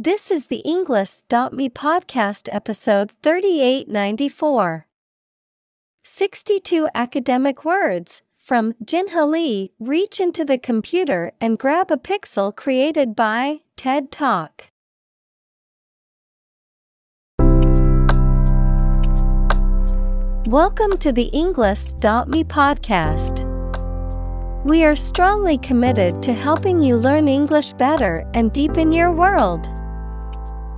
This is the Englist.me podcast episode 3894. 62 academic words from Jinha Lee Reach into the computer and grab a pixel created by TED Talk. Welcome to the Englist.me podcast. We are strongly committed to helping you learn English better and deepen your world.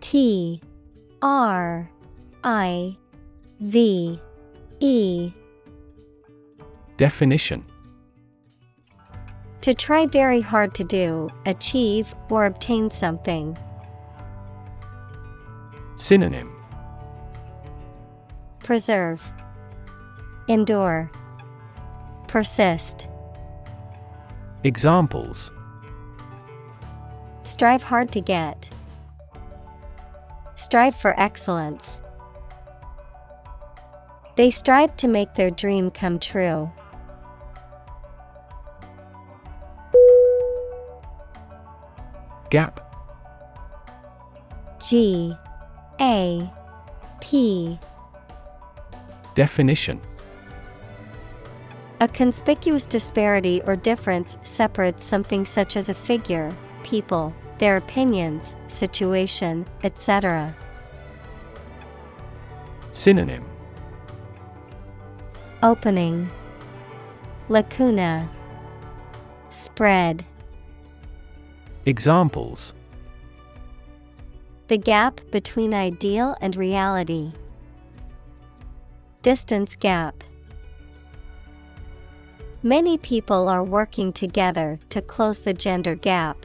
T R I V E Definition To try very hard to do, achieve, or obtain something. Synonym Preserve, Endure, Persist. Examples Strive hard to get. Strive for excellence. They strive to make their dream come true. Gap. G. A. P. Definition. A conspicuous disparity or difference separates something such as a figure, people, their opinions, situation, etc. Synonym Opening Lacuna Spread Examples The gap between ideal and reality. Distance gap. Many people are working together to close the gender gap.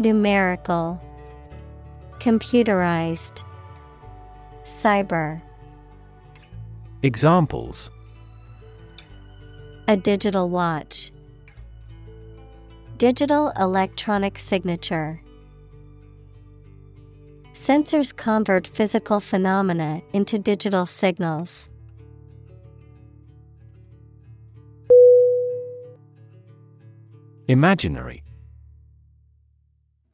Numerical Computerized Cyber. Examples. A digital watch. Digital electronic signature. Sensors convert physical phenomena into digital signals. Imaginary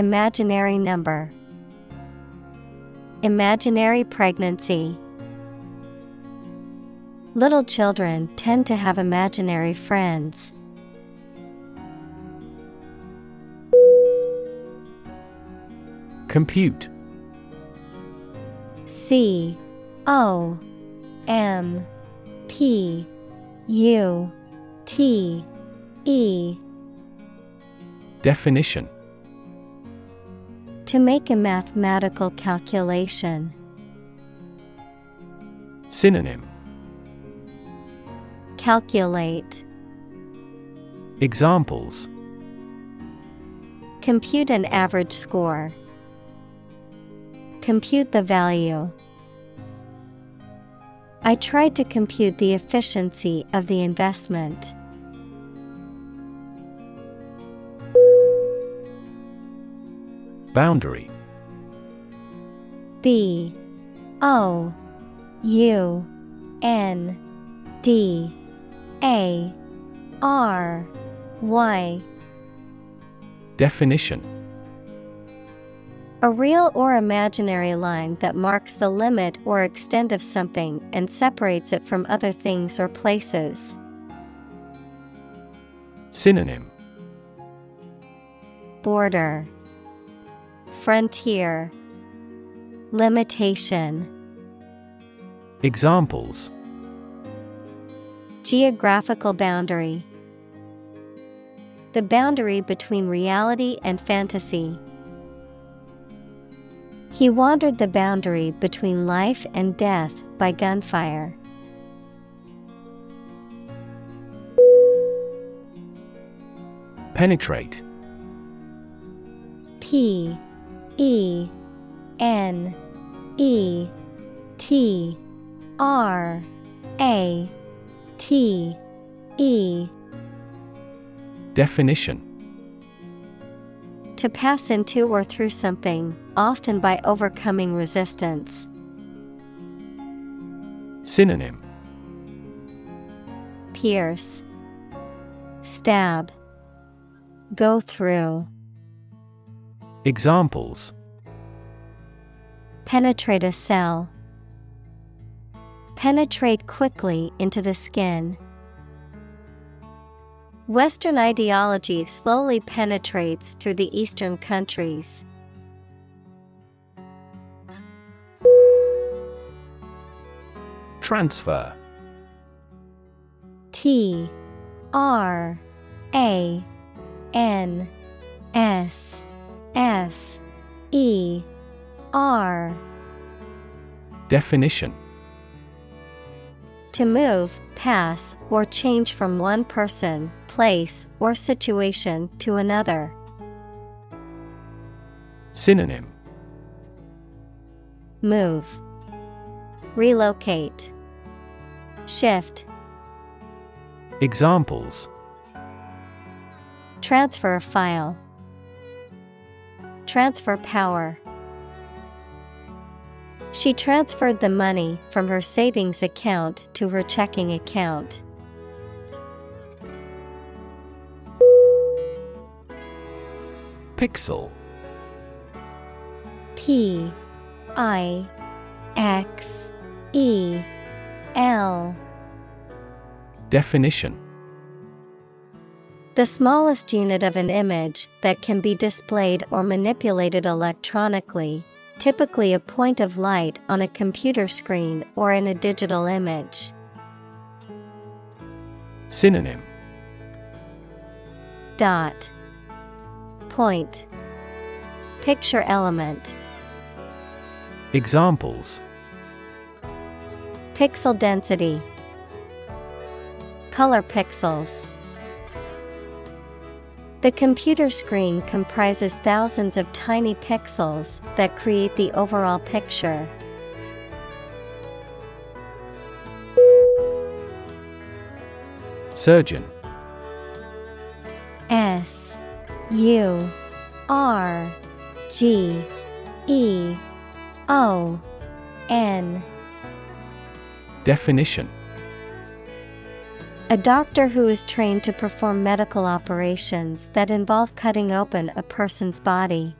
Imaginary number Imaginary pregnancy Little children tend to have imaginary friends. Compute C O M P U T E. Definition To make a mathematical calculation. Synonym Calculate. Examples Compute an average score. Compute the value. I tried to compute the efficiency of the investment. Boundary. B O U N D A R Y. Definition. A real or imaginary line that marks the limit or extent of something and separates it from other things or places. Synonym. Border Frontier. Limitation. Examples. Geographical boundary. The boundary between reality and fantasy. He wandered the boundary between life and death by gunfire. Penetrate. P E N E T R A T E. Definition. To pass into or through something, often by overcoming resistance. Synonym. Pierce, Stab, Go through. Examples Penetrate a cell. Penetrate quickly into the skin. Western ideology slowly penetrates through the Eastern countries. Transfer T R A N S F E R. Definition. To move, pass, or change from one person, place, or situation to another. Synonym. Move, Relocate, Shift, Examples. Transfer a file, Transfer power. She transferred the money from her savings account to her checking account. Pixel P I X E L Definition The smallest unit of an image that can be displayed or manipulated electronically, typically a point of light on a computer screen or in a digital image. Synonym. Dot. Point. Picture element. Examples. Pixel density. Color pixels The computer screen comprises thousands of tiny pixels that create the overall picture. Surgeon. S U R G E O N. Definition A doctor who is trained to perform medical operations that involve cutting open a person's body.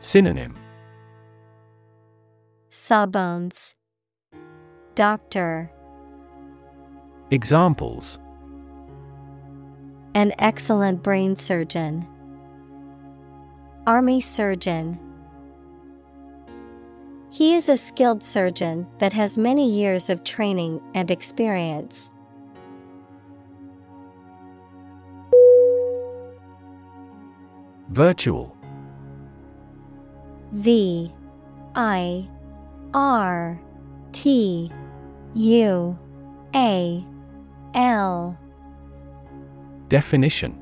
Synonym Sawbones. Doctor. Examples An excellent brain surgeon. Army surgeon. He is a skilled surgeon that has many years of training and experience. Virtual. V I R T U A L. Definition.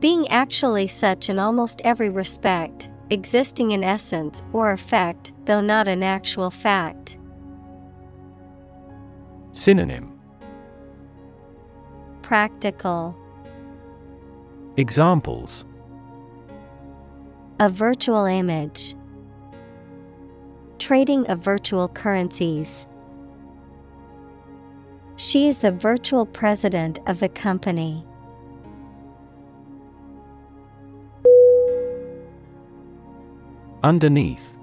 Being actually such in almost every respect existing in essence or effect, though not an actual fact. Synonym Practical. Examples A virtual image. Trading of virtual currencies. She is the virtual president of the company. Underneath.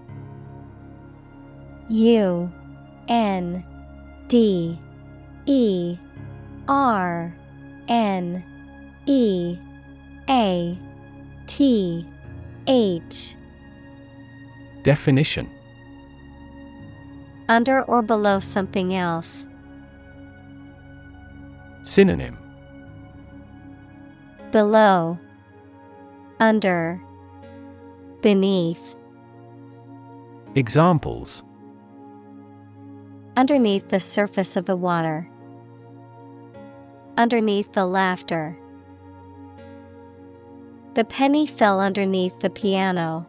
U N D E R N E A T H. Definition. Under or below something else. Synonym. Below. Under. Beneath Examples Underneath the surface of the water. Underneath the laughter. The penny fell underneath the piano.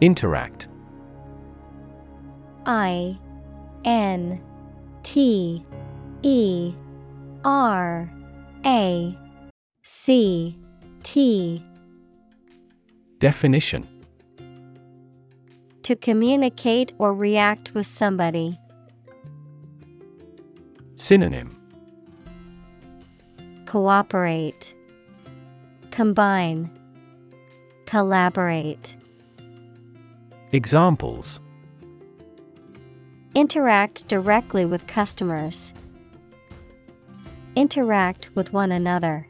Interact I N T E R A C T Definition To communicate or react with somebody. Synonym Cooperate, Combine, Collaborate. Examples Interact directly with customers. Interact with one another.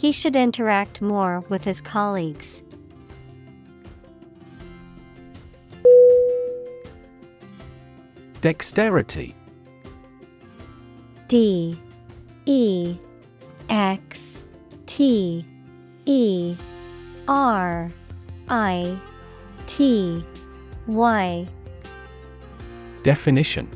He should interact more with his colleagues. Dexterity. D. E. X. T. E. R. I. T. Y. Definition.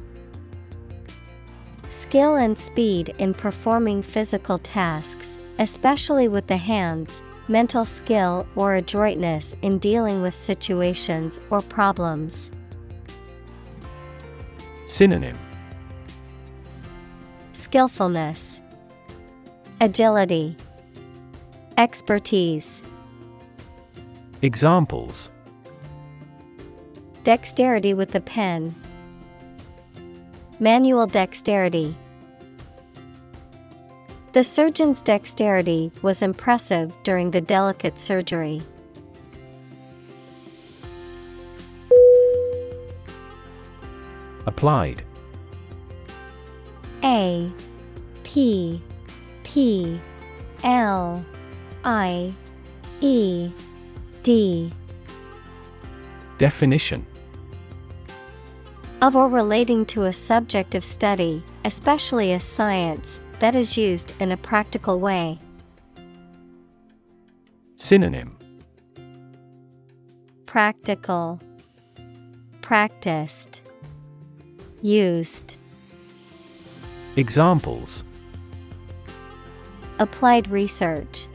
Skill and speed in performing physical tasks, especially with the hands, mental skill or adroitness in dealing with situations or problems. Synonym. Skillfulness, Agility, Expertise, Examples. Dexterity with the pen, Manual dexterity. The surgeon's dexterity was impressive during the delicate surgery. Applied. A P P L I E D. Definition. Of or relating to a subject of study, especially a science, that is used in a practical way. Synonym Practical, Practiced, Used. Examples Applied research,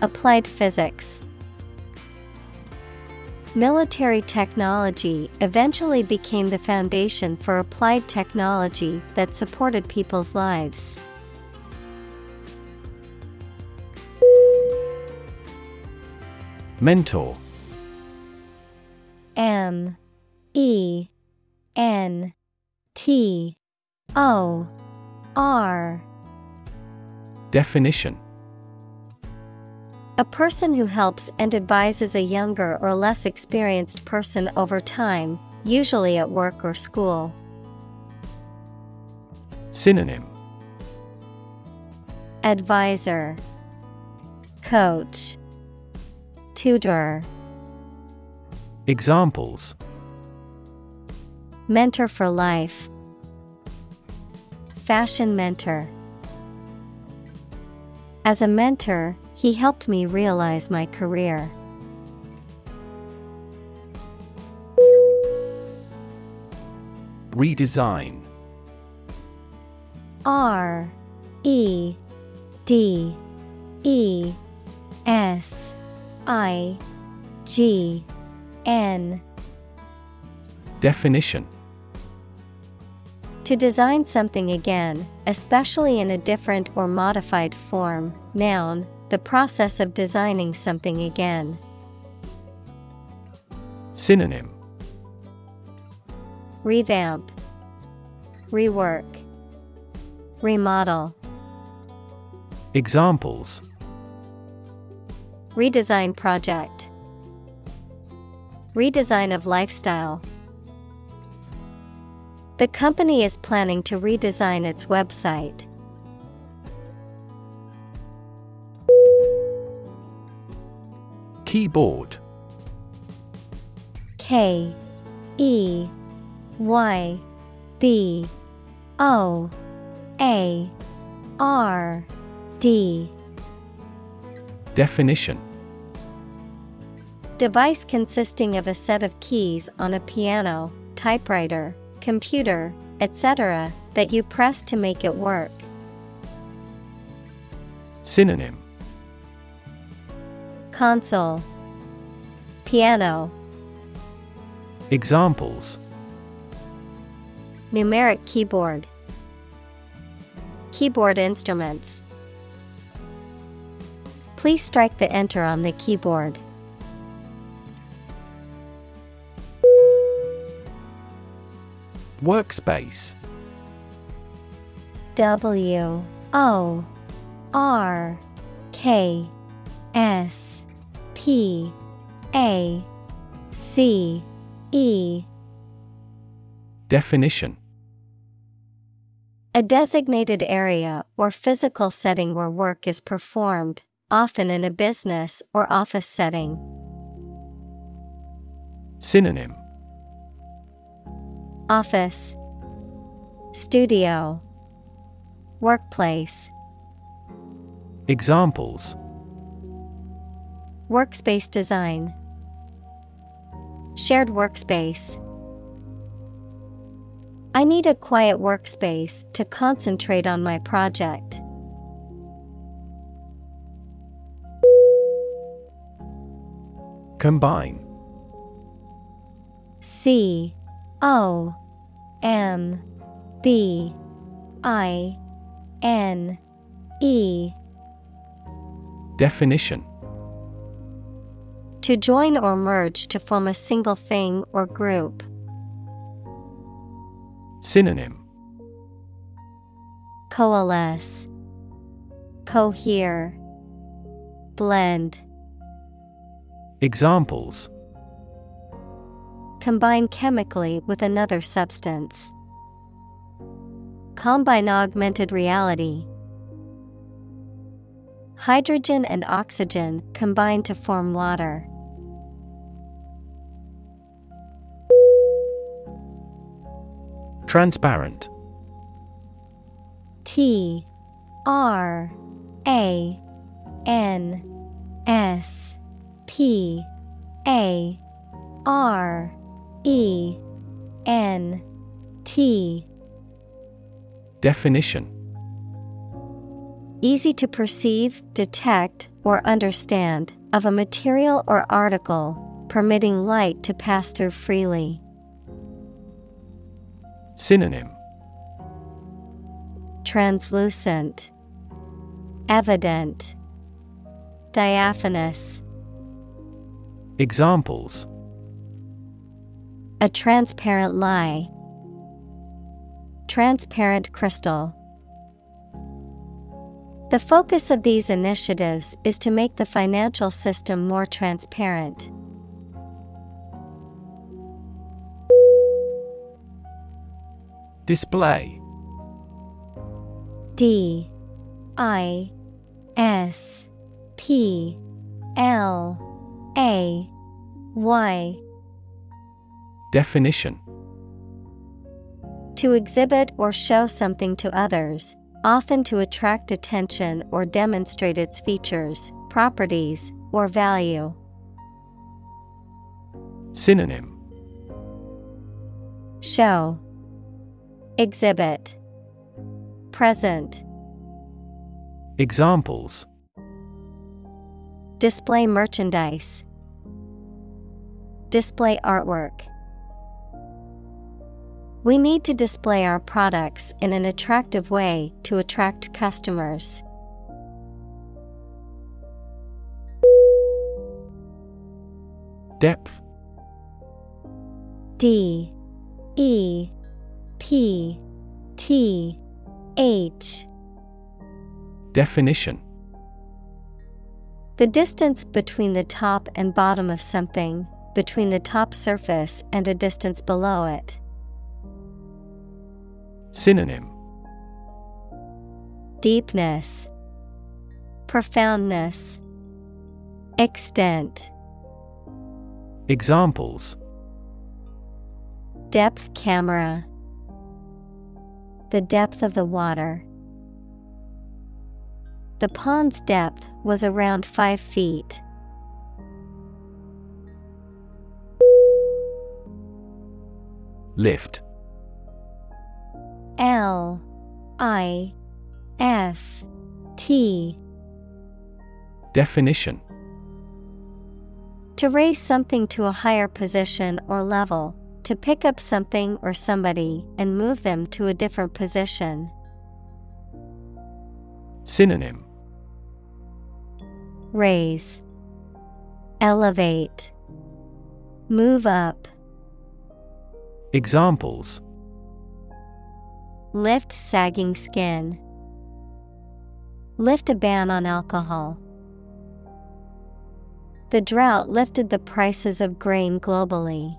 Applied physics. Military technology eventually became the foundation for applied technology that supported people's lives. Mentor. M. E. N. T. O. R. Definition A person who helps and advises a younger or less experienced person over time, usually at work or school. Synonym. Advisor, Coach, Tutor, Examples. Mentor for life, fashion mentor. As a mentor, he helped me realize my career. Redesign R E D E S I G N Definition To design something again, especially in a different or modified form. Noun, the process of designing something again. Synonym Revamp, Rework, Remodel. Examples Redesign project, Redesign of lifestyle. The company is planning to redesign its website. Keyboard K E Y B O A R D Definition Device consisting of a set of keys on a piano, typewriter, computer, etc., that you press to make it work. Synonym Console Piano. Examples. Numeric keyboard Keyboard instruments. Please strike the enter on the keyboard. Workspace. W O R K S P A C E. Definition. A designated area or physical setting where work is performed, often in a business or office setting. Synonym. Office Studio Workplace. Examples Workspace design. Shared workspace. I need a quiet workspace to concentrate on my project. Combine. C O M B I N E. Definition To join or merge to form a single thing or group. Synonym Coalesce, Cohere, Blend. Examples Combine chemically with another substance. Combine augmented reality. Hydrogen and oxygen combine to form water. Transparent. T R A N S P A R E N T. Definition. Easy to perceive, detect, or understand of a material or article, permitting light to pass through freely. Synonym Translucent, Evident, Diaphanous. Examples A transparent lie. Transparent crystal. The focus of these initiatives is to make the financial system more transparent. Display. D I S P L A Y. Definition. To exhibit or show something to others, often to attract attention or demonstrate its features, properties, or value. Synonym. Show Exhibit. Present. Examples. Display merchandise. Display artwork. We need to display our products in an attractive way to attract customers. Depth. D E P T H. Definition. The distance between the top and bottom of something, between the top surface and a distance below it. Synonym. Deepness, Profoundness, Extent. Examples. Depth camera, The depth of the water. The pond's depth was around five feet. Lift L I F T Definition To raise something to a higher position or level, to pick up something or somebody and move them to a different position. Synonym Raise, Elevate, Move up. Examples Lift sagging skin. Lift a ban on alcohol. The drought lifted the prices of grain globally.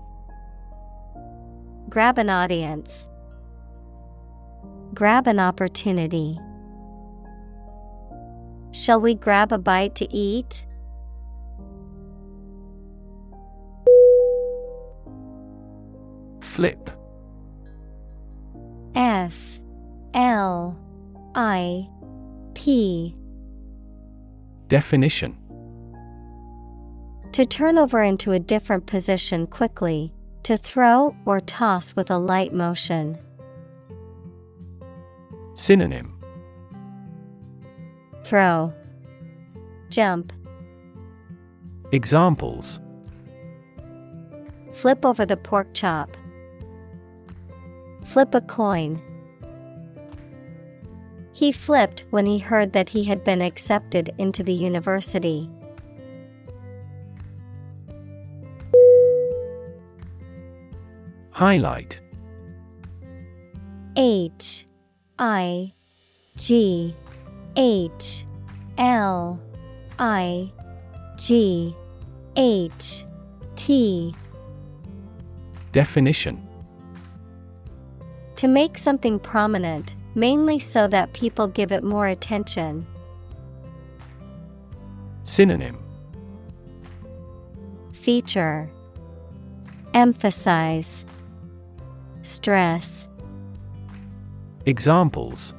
Grab an audience. Grab an opportunity. Shall we grab a bite to eat? Flip. F. L. I. P. Definition. To turn over into a different position quickly, to throw or toss with a light motion. Synonym Throw, Jump, Examples Flip over the pork chop. Flip a coin. He flipped when he heard that he had been accepted into the university. Highlight. H I G H L I G H T. Definition. To make something prominent, mainly so that people give it more attention. Synonym. Feature. Emphasize Stress Examples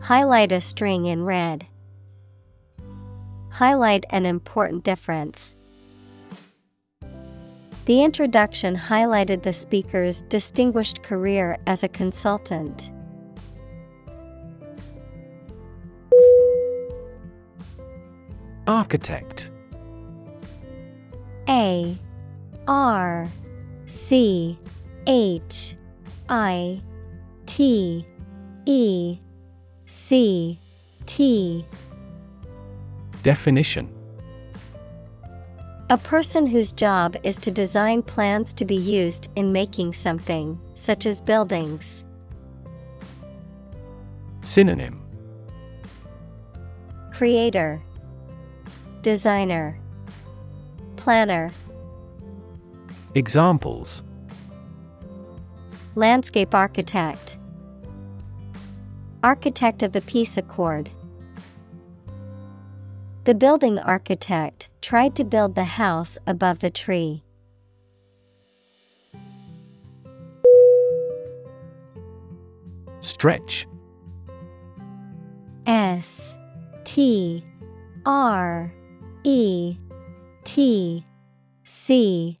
Highlight a string in red. Highlight an important difference. The introduction highlighted the speaker's distinguished career as a consultant. Architect A R C H I T E C T. Definition. A person whose job is to design plans to be used in making something, such as buildings. Synonym. Creator, Designer, Planner. Examples Landscape architect, Architect of the Peace Accord. The building architect tried to build the house above the tree. Stretch S T R E T C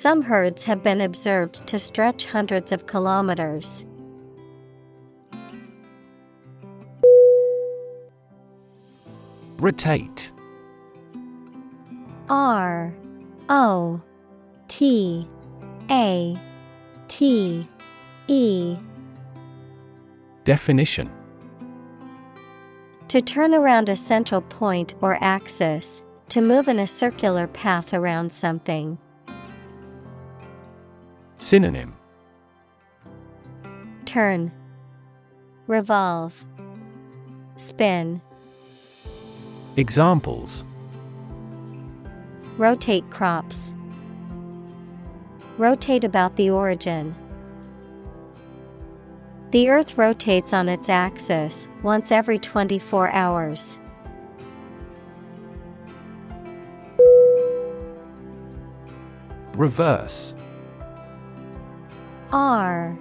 Some herds have been observed to stretch hundreds of kilometers. Rotate R O T A T E Definition To turn around a central point or axis, to move in a circular path around something. Synonym Turn, Revolve, Spin. Examples Rotate crops. Rotate about the origin. The Earth rotates on its axis once every 24 hours. Reverse R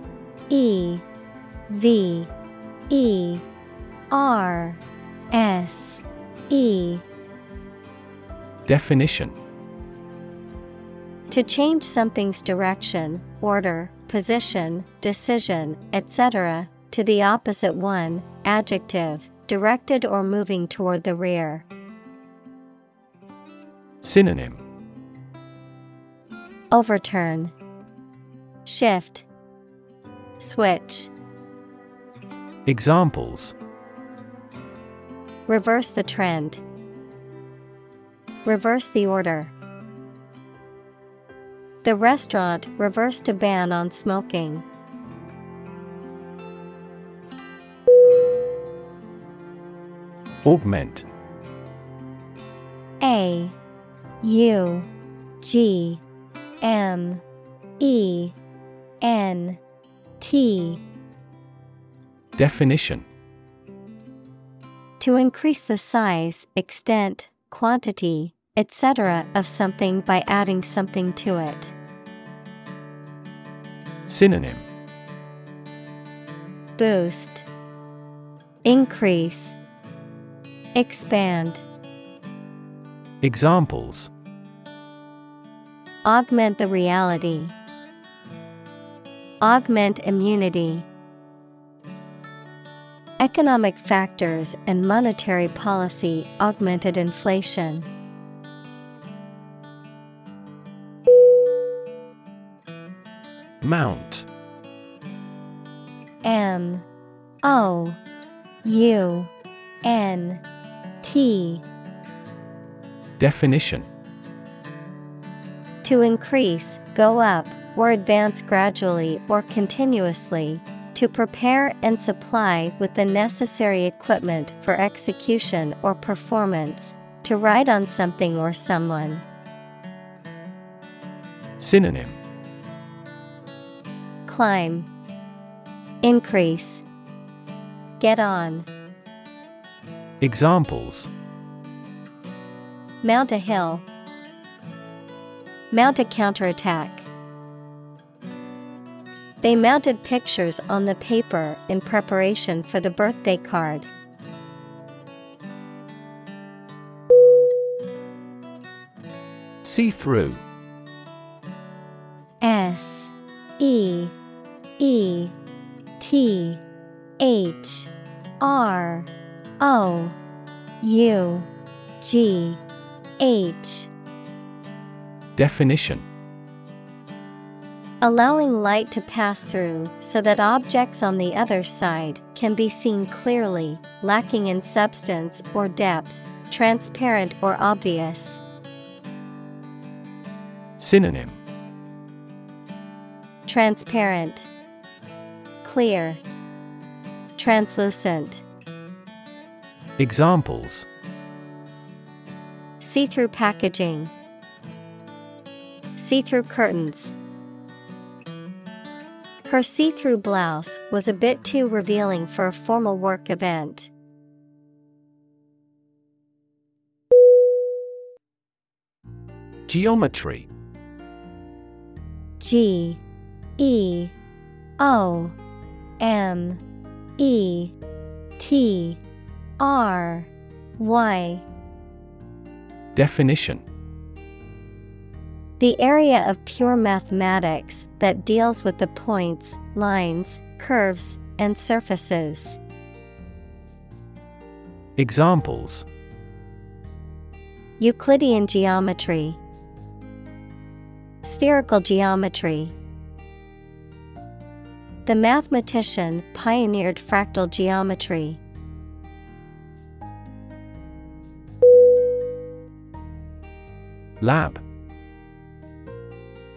E V E R S E Definition To change something's direction, order, position, decision, etc., to the opposite one, adjective, directed or moving toward the rear. Synonym Overturn, Shift, Switch, Examples. Reverse the trend, Reverse the order. The restaurant reversed a ban on smoking. Augment. A U G M E N T Definition To increase the size, extent, quantity, etc. of something by adding something to it. Synonym Boost, Increase, Expand. Examples Augment the reality. Augment immunity. Economic factors and monetary policy augmented inflation. Mount. M. O. U. N. T. Definition. To increase, go up, or advance gradually or continuously, to prepare and supply with the necessary equipment for execution or performance, to ride on something or someone. Synonym. Climb, Increase, Get on, Examples. Mount a hill, Mount a counterattack. They mounted pictures on the paper in preparation for the birthday card. See through. S E E T H R O U G H Definition Allowing light to pass through so that objects on the other side can be seen clearly, lacking in substance or depth, transparent or obvious. Synonym Transparent, Clear, Translucent. Examples See through packaging, See through curtains. Her see through blouse was a bit too revealing for a formal work event. Geometry. G E O M E T R Y Definition The area of pure mathematics that deals with the points, lines, curves, and surfaces. Examples Euclidean geometry, Spherical geometry. The mathematician pioneered fractal geometry. Lab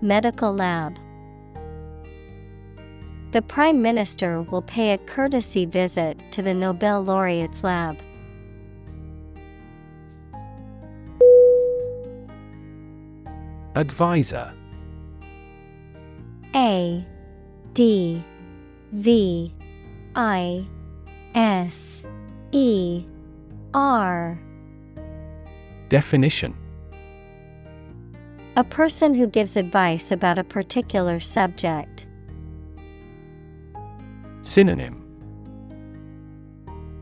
Medical lab The Prime Minister will pay a courtesy visit to the Nobel laureate's lab. Advisor. A D V I S E R Definition A person who gives advice about a particular subject. Synonym.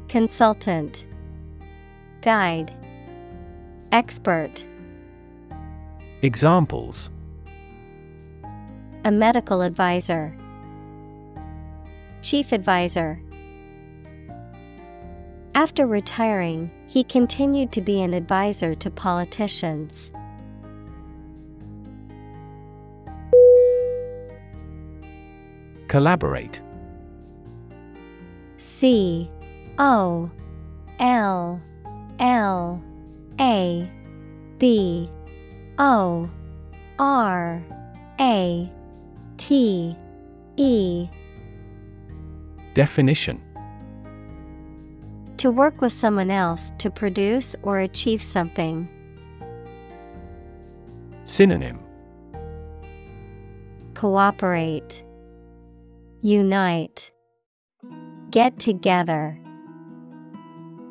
Consultant. Guide. Expert. Examples. A medical advisor. Chief advisor. After retiring, he continued to be an advisor to politicians. Collaborate. C O L L A B O R A T E. Definition. To work with someone else to produce or achieve something. Synonym. Cooperate, Unite, Get together.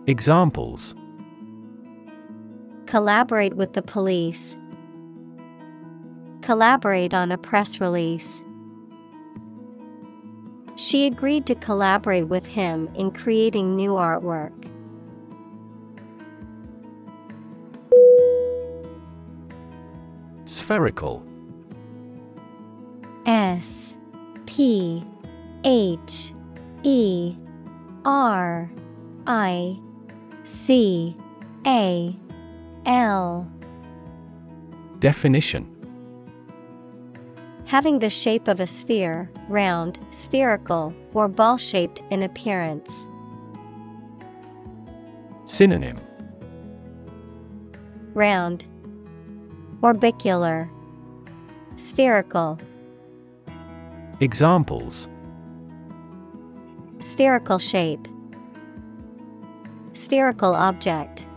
Examples Collaborate with the police. Collaborate on a press release. She agreed to collaborate with him in creating new artwork. Spherical. S P H E R I C A L. Definition. Having the shape of a sphere, round, spherical, or ball shaped in appearance. Synonym. Round, Orbicular, Spherical. Examples Spherical shape. Spherical object.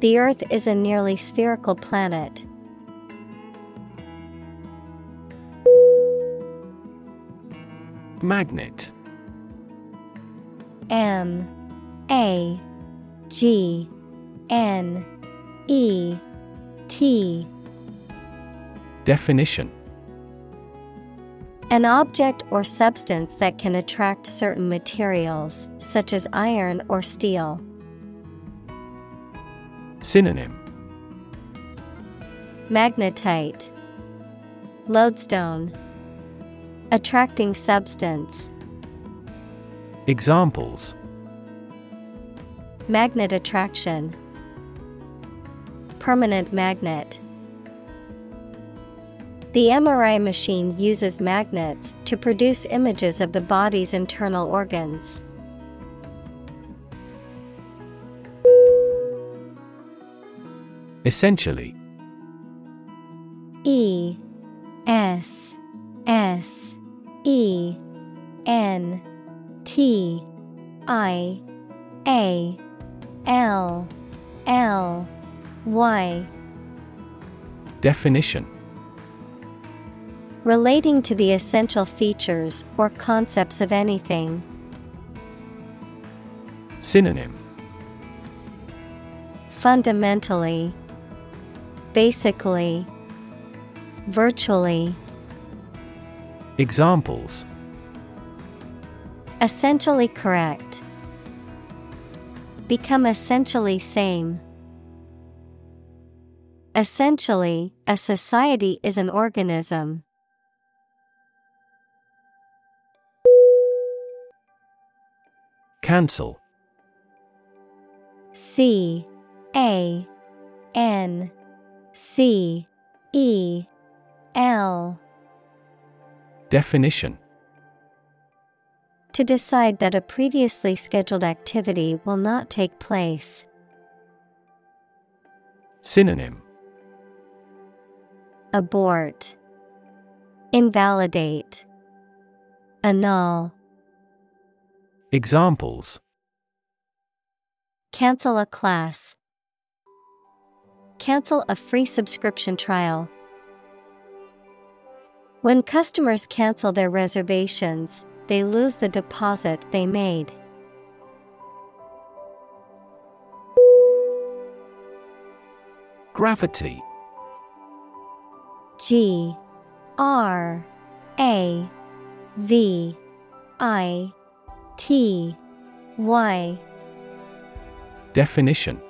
The Earth is a nearly spherical planet. Magnet. M. A. G. N. E. T. Definition An object or substance that can attract certain materials, such as iron or steel. Synonym Magnetite, Lodestone, Attracting substance. Examples Magnet attraction, Permanent magnet. The MRI machine uses magnets to produce images of the body's internal organs. Essentially E S S E N T I A L L Y Definition Relating to the essential features or concepts of anything. Synonym Fundamentally, Basically, Virtually. Examples Essentially correct. Become essentially same. Essentially, a society is an organism. Cancel C A N C E L Definition To decide that a previously scheduled activity will not take place. Synonym Abort. Invalidate. Annul. Examples Cancel a class. Cancel a free subscription trial. When customers cancel their reservations, they lose the deposit they made. Gravity G R A V I T Y. Definition.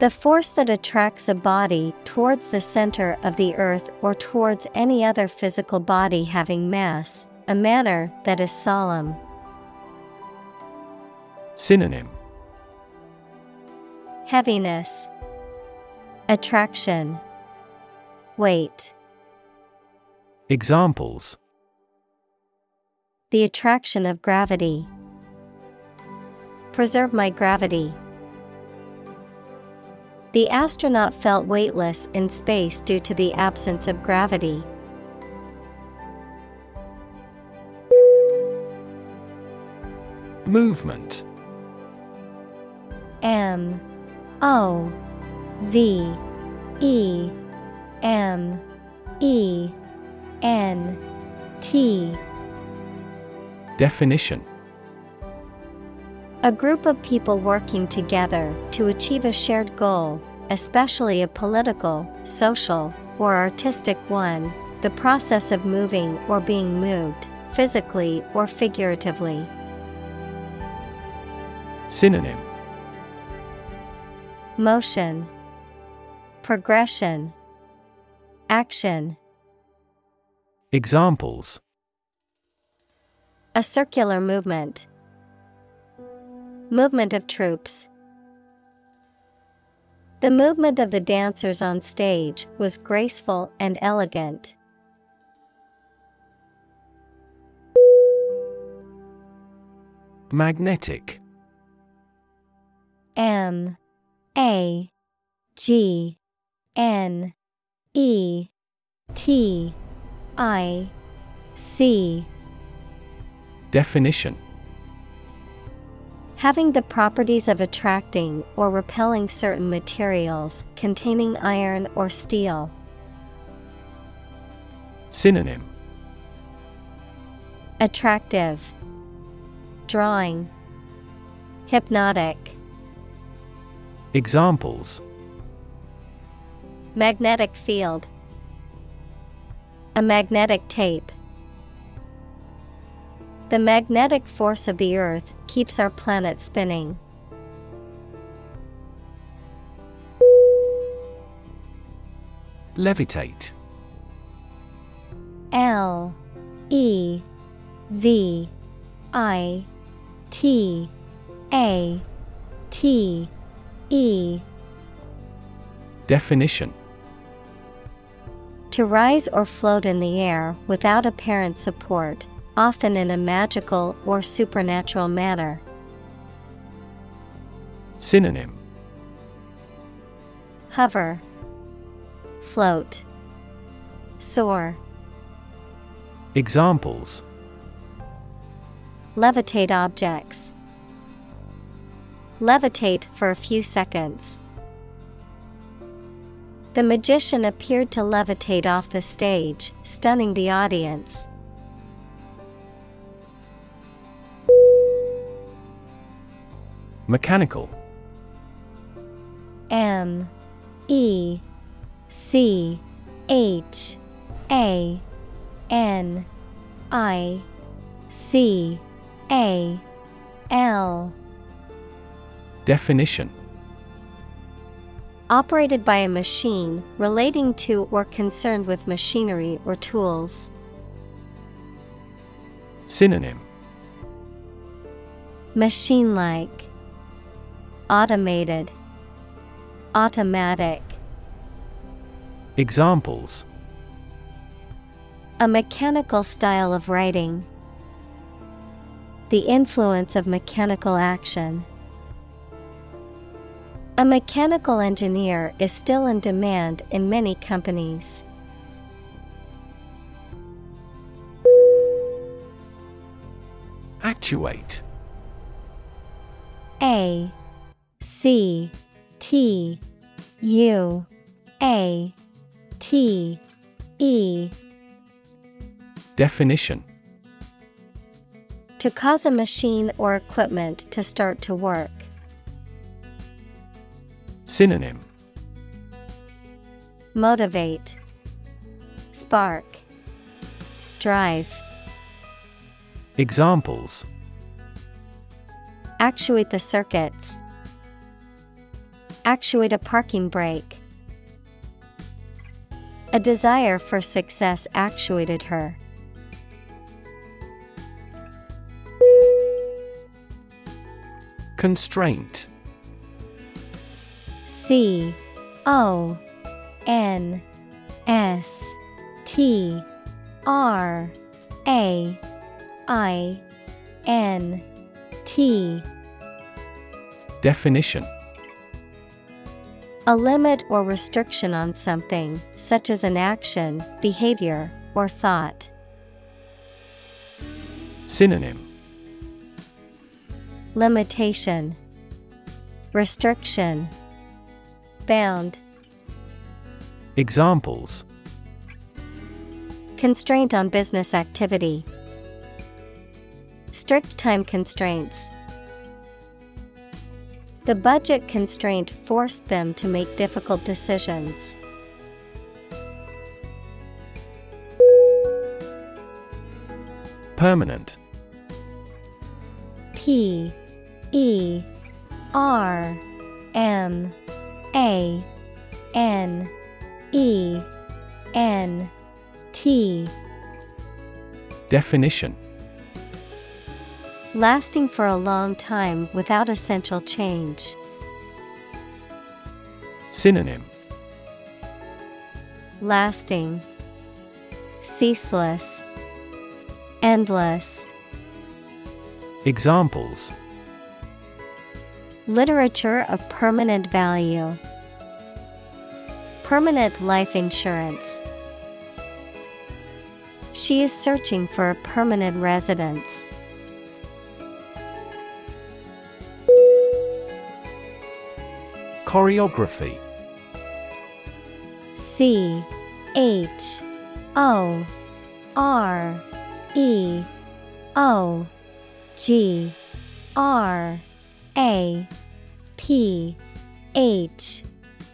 The force that attracts a body towards the center of the earth or towards any other physical body having mass, a manner that is solemn. Synonym. Heaviness, Attraction, Weight. Examples The attraction of gravity. Preserve my gravity. The astronaut felt weightless in space due to the absence of gravity. Movement. M. O. V. E. M. E. N. T Definition. A group of people working together to achieve a shared goal, especially a political, social, or artistic one, the process of moving or being moved, physically or figuratively. Synonym. Motion, Progression, Action. Examples A circular movement. Movement of troops. The movement of the dancers on stage was graceful and elegant. Magnetic. M. A. G. N. E. T. I. C Definition Having the properties of attracting or repelling certain materials containing iron or steel. Synonym Attractive, Drawing, Hypnotic. Examples Magnetic field, A magnetic tape. The magnetic force of the Earth keeps our planet spinning. Levitate. L E V I T A T E. Definition. To rise or float in the air without apparent support, often in a magical or supernatural manner. Synonym Hover, Float, Soar. Examples Levitate objects. Levitate for a few seconds. The magician appeared to levitate off the stage, stunning the audience. Mechanical. M E C H A N I C A L. Definition. Operated by a machine relating to or concerned with machinery or tools. Synonym. Machine like, Automated, Automatic. Examples A mechanical style of writing. The influence of mechanical action. A mechanical engineer is still in demand in many companies. Actuate A C T U A T E Definition To cause a machine or equipment to start to work. Synonym Motivate, Spark, Drive. Examples Actuate the circuits. Actuate a parking brake. A desire for success actuated her. Constraint C O N S T R A I N T Definition A limit or restriction on something, such as an action, behavior, or thought. Synonym. Limitation, Restriction, Bound, Examples. Constraint on business activity, Strict time constraints. The budget constraint forced them to make difficult decisions. Permanent. P E R M A N E N T. Definition Lasting for a long time without essential change. Synonym Lasting, Ceaseless, Endless. Examples Literature of permanent value. Permanent life insurance. She is searching for a permanent residence. Choreography. C H O R E O G R A P H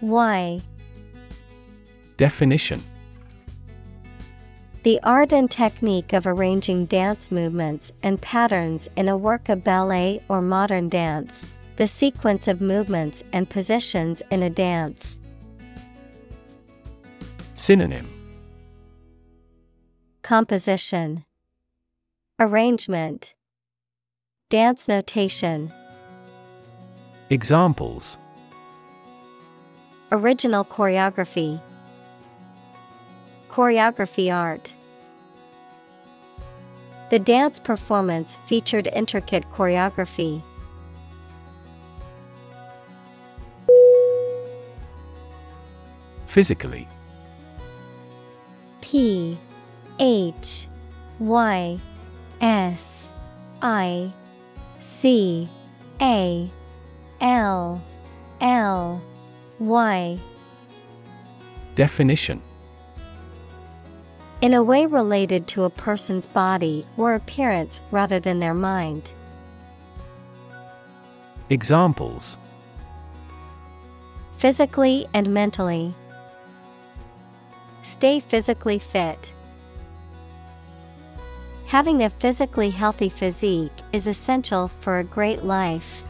Y. Definition. The art and technique of arranging dance movements and patterns in a work of ballet or modern dance, the sequence of movements and positions in a dance. Synonym. Composition. Arrangement. Dance notation. Examples. Original choreography. Choreography art. The dance performance featured intricate choreography. Physically P H Y S I C A L L Y Definition In a way related to a person's body or appearance rather than their mind. Examples Physically and mentally. Stay physically fit. Having a physically healthy physique is essential for a great life.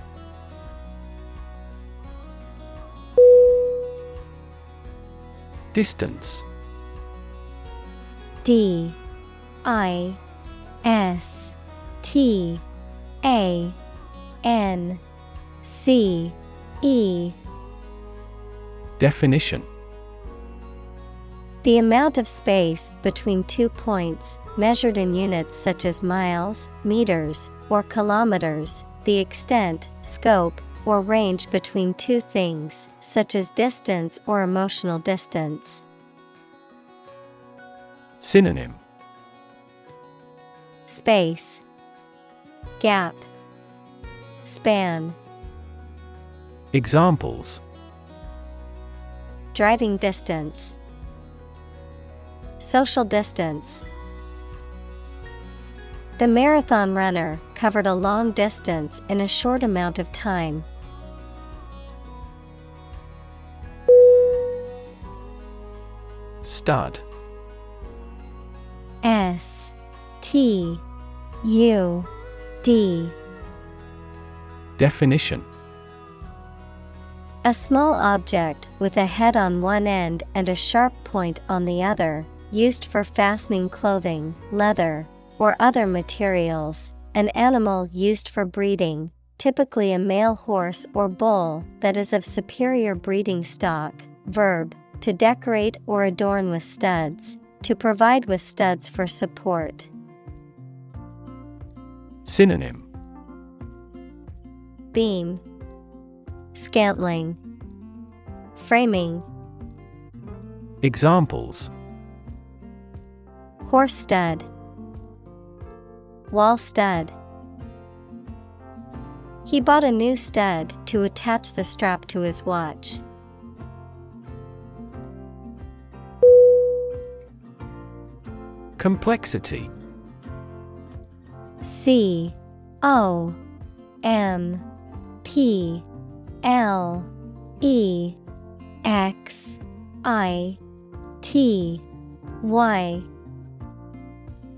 Distance D I S T A N C E Definition The amount of space between two points, measured in units such as miles, meters, or kilometers, the extent, scope, or range between two things, such as distance or emotional distance. Synonym. Space, Gap, Span, Examples. Driving distance, Social distance. The marathon runner covered a long distance in a short amount of time. Stud S T U D Definition A small object with a head on one end and a sharp point on the other, used for fastening clothing, leather, or other materials. An animal used for breeding, typically a male horse or bull that is of superior breeding stock. Verb to decorate or adorn with studs, to provide with studs for support. Synonym Beam, Scantling, Framing, Examples Horse stud, Wall stud. He bought a new stud to attach the strap to his watch. Complexity C O M P L E X I T Y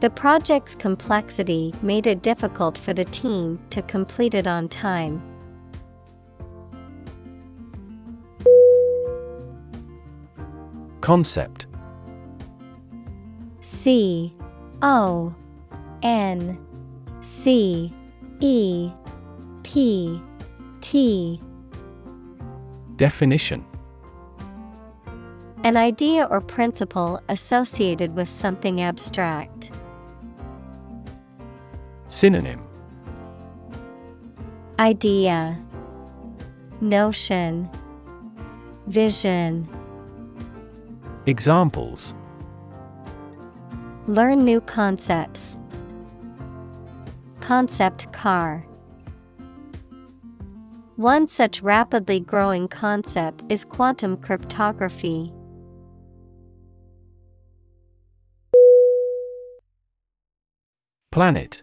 The project's complexity made it difficult for the team to complete it on time. Concept C O N C E P T Definition An idea or principle associated with something abstract. Synonym Idea Notion Vision Examples Learn new concepts. Concept car. One such rapidly growing concept is quantum cryptography. Planet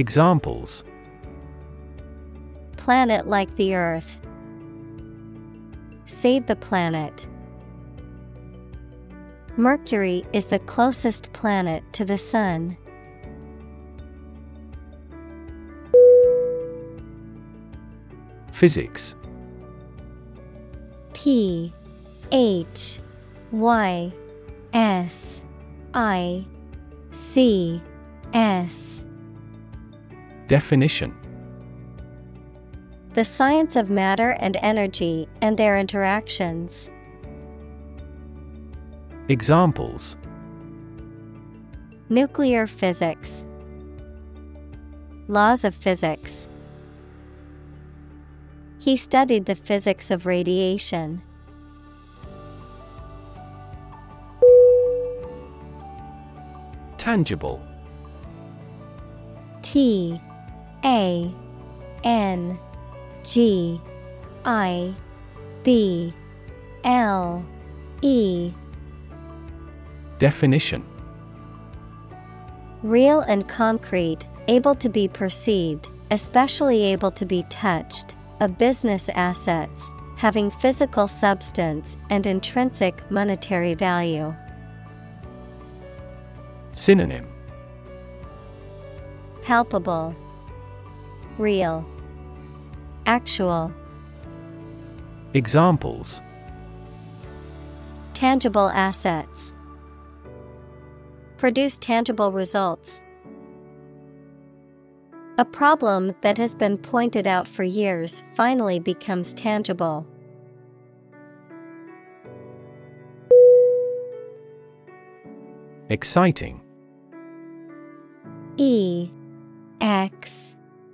Examples Planet like the Earth. Save the planet. Mercury is the closest planet to the Sun. Physics P H Y S I C S Definition The science of matter and energy and their interactions. Examples Nuclear physics. Laws of physics. He studied the physics of radiation. Tangible T A N G I B L E. Definition. Real and concrete, able to be perceived, especially able to be touched, of business assets, having physical substance and intrinsic monetary value. Synonym. Palpable, Real, Actual, Examples Tangible assets. Produce tangible results. A problem that has been pointed out for years finally becomes tangible. Exciting E X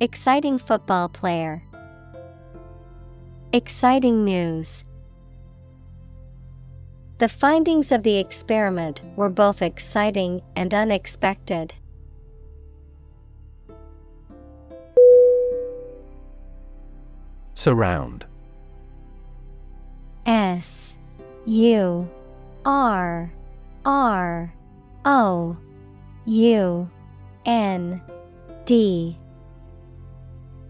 Exciting football player. Exciting news. The findings of the experiment were both exciting and unexpected. Surround S U R R O U N D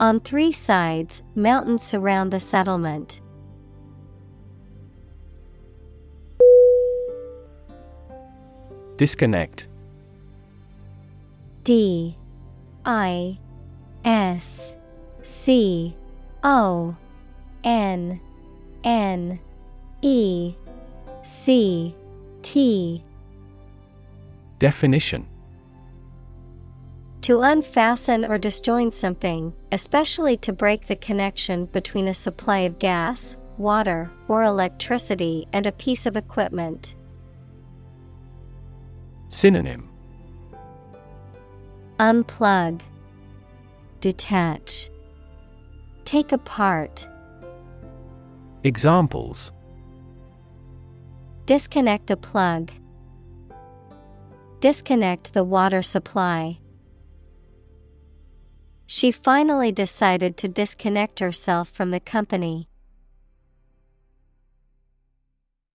On three sides, mountains surround the settlement. Disconnect. D. I. S. C. O. N. N. E. C. T. Definition To unfasten or disjoin something, especially to break the connection between a supply of gas, water, or electricity and a piece of equipment. Synonym Unplug, Detach, Take apart. Examples Disconnect a plug. Disconnect the water supply. She finally decided to disconnect herself from the company.